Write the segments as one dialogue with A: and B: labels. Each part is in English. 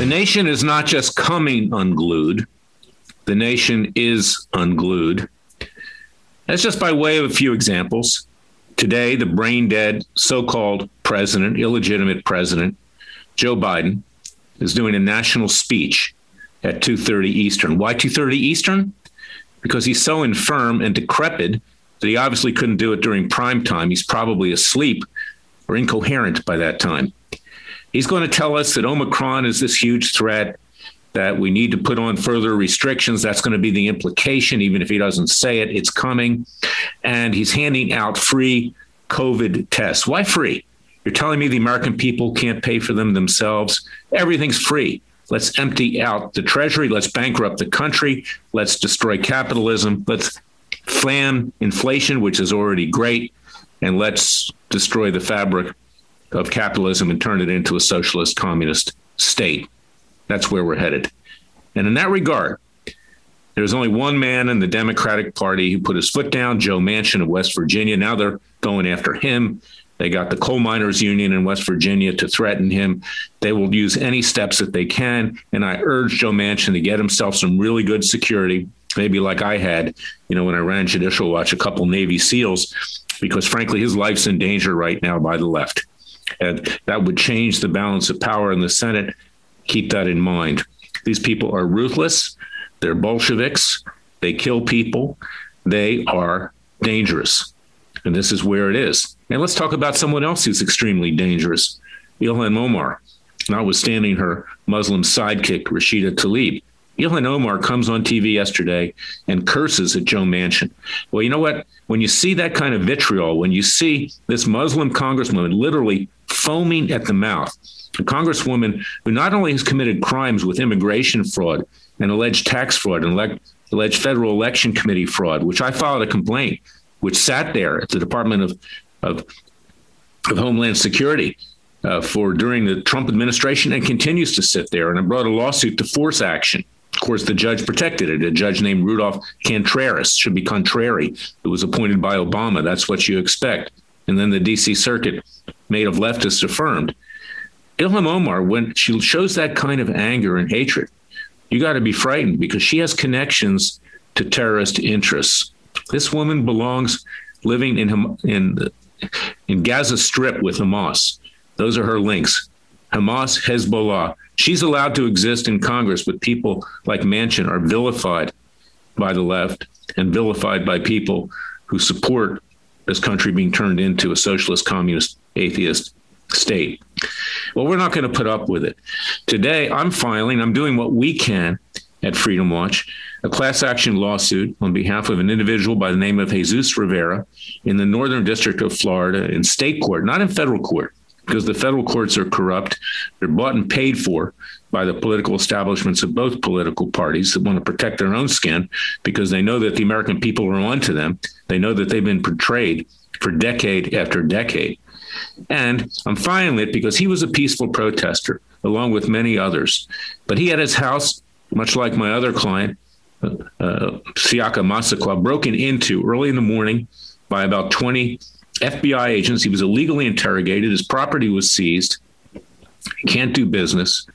A: The nation is not just coming unglued, the nation is unglued. That's just by way of a few examples. Today, the brain dead so called president, illegitimate president, Joe Biden, is doing a national speech at 2:30 Eastern. Why 2:30 Eastern? Because he's so infirm and decrepit that he obviously couldn't do it during prime time. He's probably asleep or incoherent by that time. He's going to tell us that Omicron is this huge threat, that we need to put on further restrictions. That's going to be the implication, even if he doesn't say it, it's coming. And he's handing out free COVID tests. Why free? You're telling me the American people can't pay for them themselves? Everything's free. Let's empty out the treasury. Let's bankrupt the country. Let's destroy capitalism. Let's fan inflation, which is already great. And let's destroy the fabric of capitalism and turn it into a socialist communist state. That's where we're headed. And in that regard, there's only one man in the Democratic Party who put his foot down, Joe Manchin of West Virginia. Now they're going after him. They got the coal miners union in West Virginia to threaten him. They will use any steps that they can. And I urge Joe Manchin to get himself some really good security, maybe like I had, you know, when I ran Judicial Watch, a couple Navy SEALs, because frankly, his life's in danger right now by the left. And that would change the balance of power in the Senate. Keep that in mind. These people are ruthless. They're Bolsheviks. They kill people. They are dangerous. And this is where it is. And let's talk about someone else who's extremely dangerous Ilhan Omar, notwithstanding her Muslim sidekick, Rashida Tlaib. Ilhan Omar comes on TV yesterday and curses at Joe Manchin. Well, you know what? When you see that kind of vitriol, when you see this Muslim congresswoman literally foaming at the mouth, a congresswoman who not only has committed crimes with immigration fraud and alleged tax fraud and elect, alleged federal election committee fraud, which I filed a complaint, which sat there at the Department of, of, of Homeland Security uh, for during the Trump administration and continues to sit there. And I brought a lawsuit to force action. Of course, the judge protected it. A judge named Rudolph Contreras should be contrary. It was appointed by Obama. That's what you expect. And then the D.C. Circuit, made of leftists, affirmed. Ilhan Omar, when she shows that kind of anger and hatred, you got to be frightened because she has connections to terrorist interests. This woman belongs living in in in Gaza Strip with Hamas. Those are her links. Hamas, Hezbollah. She's allowed to exist in Congress, but people like Manchin are vilified by the left and vilified by people who support this country being turned into a socialist, communist, atheist state. Well, we're not going to put up with it. Today, I'm filing, I'm doing what we can at Freedom Watch, a class action lawsuit on behalf of an individual by the name of Jesus Rivera in the Northern District of Florida in state court, not in federal court, because the federal courts are corrupt. They're bought and paid for by the political establishments of both political parties that want to protect their own skin because they know that the American people are onto them. They know that they've been portrayed for decade after decade. And I'm filing it because he was a peaceful protester, along with many others. But he had his house, much like my other client, uh, uh, Siaka Massaquoi, broken into early in the morning by about 20 FBI agents. He was illegally interrogated. His property was seized. He can't do business.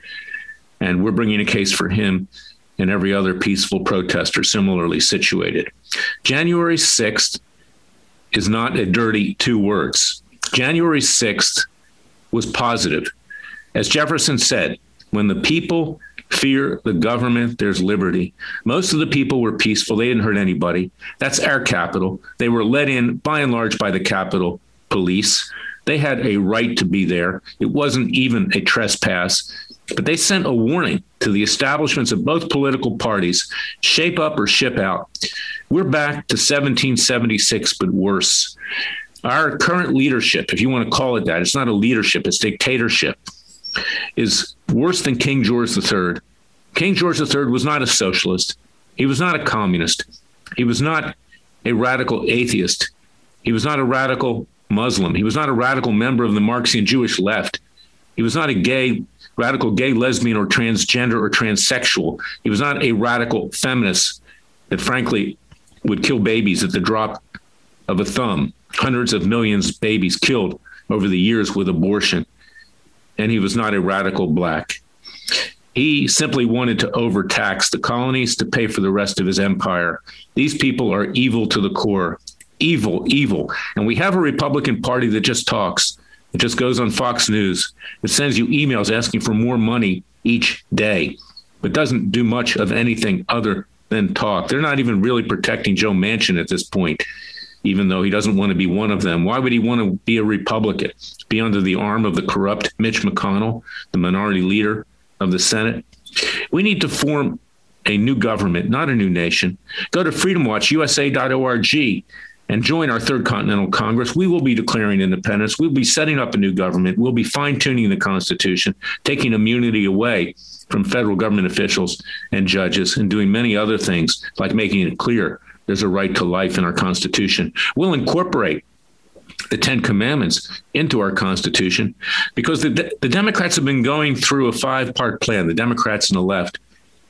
A: And we're bringing a case for him and every other peaceful protester similarly situated. January 6th is not a dirty two words. January 6th was positive. As Jefferson said, when the people fear the government, there's liberty. Most of the people were peaceful. They didn't hurt anybody. That's our Capitol. They were let in by and large by the Capitol Police. They had a right to be there. It wasn't even a trespass. But they sent a warning to the establishments of both political parties shape up or ship out. We're back to 1776, but worse. Our current leadership, if you want to call it that, it's not a leadership, it's dictatorship, is worse than King George III. King George III was not a socialist, he was not a communist, he was not a radical atheist, he was not a radical Muslim, he was not a radical member of the Marxian Jewish left, he was not a gay radical gay, lesbian, or transgender or transsexual. He was not a radical feminist that, frankly, would kill babies at the drop of a thumb. Hundreds of millions of babies killed over the years with abortion. And he was not a radical black. He simply wanted to overtax the colonies to pay for the rest of his empire. These people are evil to the core. Evil, evil. And we have a Republican Party that just talks. It just goes on Fox News. It sends you emails asking for more money each day, but doesn't do much of anything other than talk. They're not even really protecting Joe Manchin at this point, even though he doesn't want to be one of them. Why would he want to be a Republican? Be under the arm of the corrupt Mitch McConnell, the minority leader of the Senate? We need to form a new government, not a new nation. Go to freedomwatchusa.org and join our Third Continental Congress, we will be declaring independence. We'll be setting up a new government. We'll be fine tuning the Constitution, taking immunity away from federal government officials and judges, and doing many other things like making it clear there's a right to life in our Constitution. We'll incorporate the Ten Commandments into our Constitution because the, the Democrats have been going through a five part plan, the Democrats and the left,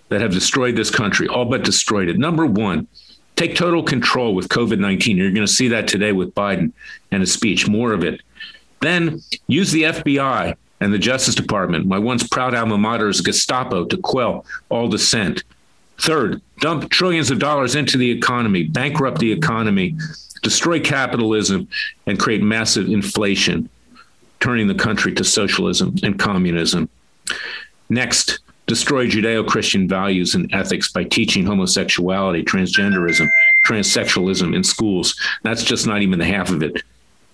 A: that have destroyed this country, all but destroyed it. Number one, take total control with COVID 19. You're going to see that today with Biden and his speech, more of it. Then use the FBI and the Justice Department, my once proud alma mater's Gestapo, to quell all dissent. Third, dump trillions of dollars into the economy, bankrupt the economy, destroy capitalism, and create massive inflation, turning the country to socialism and communism. Next, destroy Judeo Christian values and ethics by teaching homosexuality, transgenderism, transsexualism in schools. That's just not even the half of it.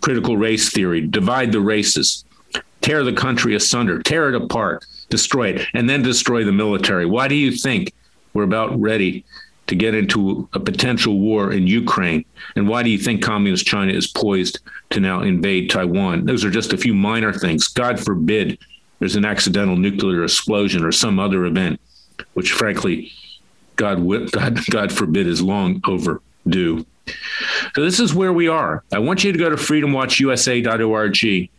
A: Critical race theory, divide the races, tear the country asunder, tear it apart, destroy it, and then destroy the military. Why do you think we're about ready to get into a potential war in Ukraine? And why do you think Communist China is poised to now invade Taiwan? Those are just a few minor things. God forbid there's an accidental nuclear explosion or some other event, which frankly, God, God, God forbid, is long overdue. So this is where we are. I want you to go to freedomwatchusa.org,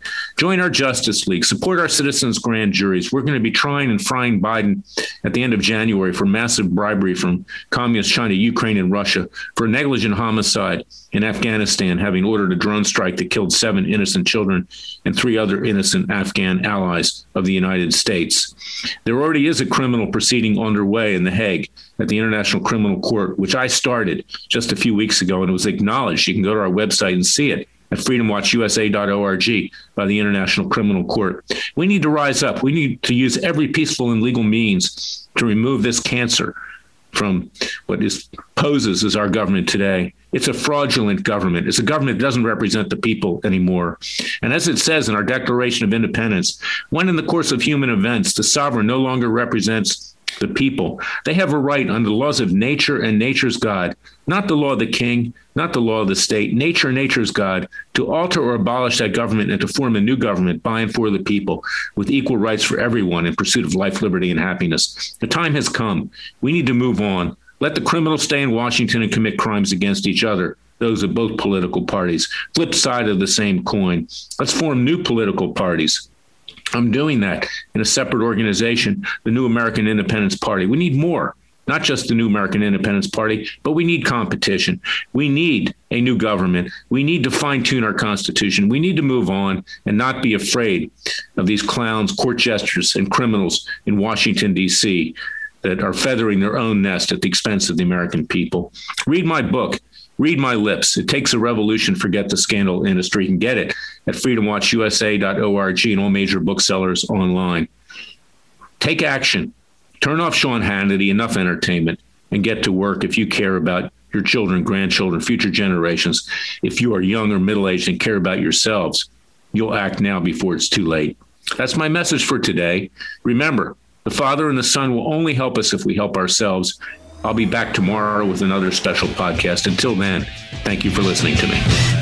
A: join our Justice League, support our citizens' grand juries. We're going to be trying and frying Biden at the end of January for massive bribery from communist China, Ukraine, and Russia for negligent homicide in Afghanistan, having ordered a drone strike that killed seven innocent children and three other innocent Afghan allies of the United States. There already is a criminal proceeding underway in The Hague at the International Criminal Court, which I started just a few weeks ago, and it was acknowledged. You can go to our website and see it at freedomwatchusa.org by the International Criminal Court. We need to rise up. We need to use every peaceful and legal means to remove this cancer from what is poses as our government today. It's a fraudulent government. It's a government that doesn't represent the people anymore. And as it says in our Declaration of Independence, when in the course of human events the sovereign no longer represents the people. They have a right under the laws of nature and nature's God, not the law of the king, not the law of the state, nature and nature's God, to alter or abolish that government and to form a new government by and for the people with equal rights for everyone in pursuit of life, liberty, and happiness. The time has come. We need to move on. Let the criminals stay in Washington and commit crimes against each other those of both political parties. Flip side of the same coin. Let's form new political parties. I'm doing that in a separate organization, the New American Independence Party. We need more, not just the New American Independence Party, but we need competition. We need a new government. We need to fine tune our Constitution. We need to move on and not be afraid of these clowns, court jesters, and criminals in Washington, D.C. that are feathering their own nest at the expense of the American people. Read my book Read my lips. It takes a revolution. Forget the scandal industry. You can get it at freedomwatchusa.org and all major booksellers online. Take action. Turn off Sean Hannity, enough entertainment, and get to work if you care about your children, grandchildren, future generations. If you are young or middle aged and care about yourselves, you'll act now before it's too late. That's my message for today. Remember, the Father and the Son will only help us if we help ourselves. I'll be back tomorrow with another special podcast. Until then, thank you for listening to me.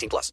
B: 18 plus.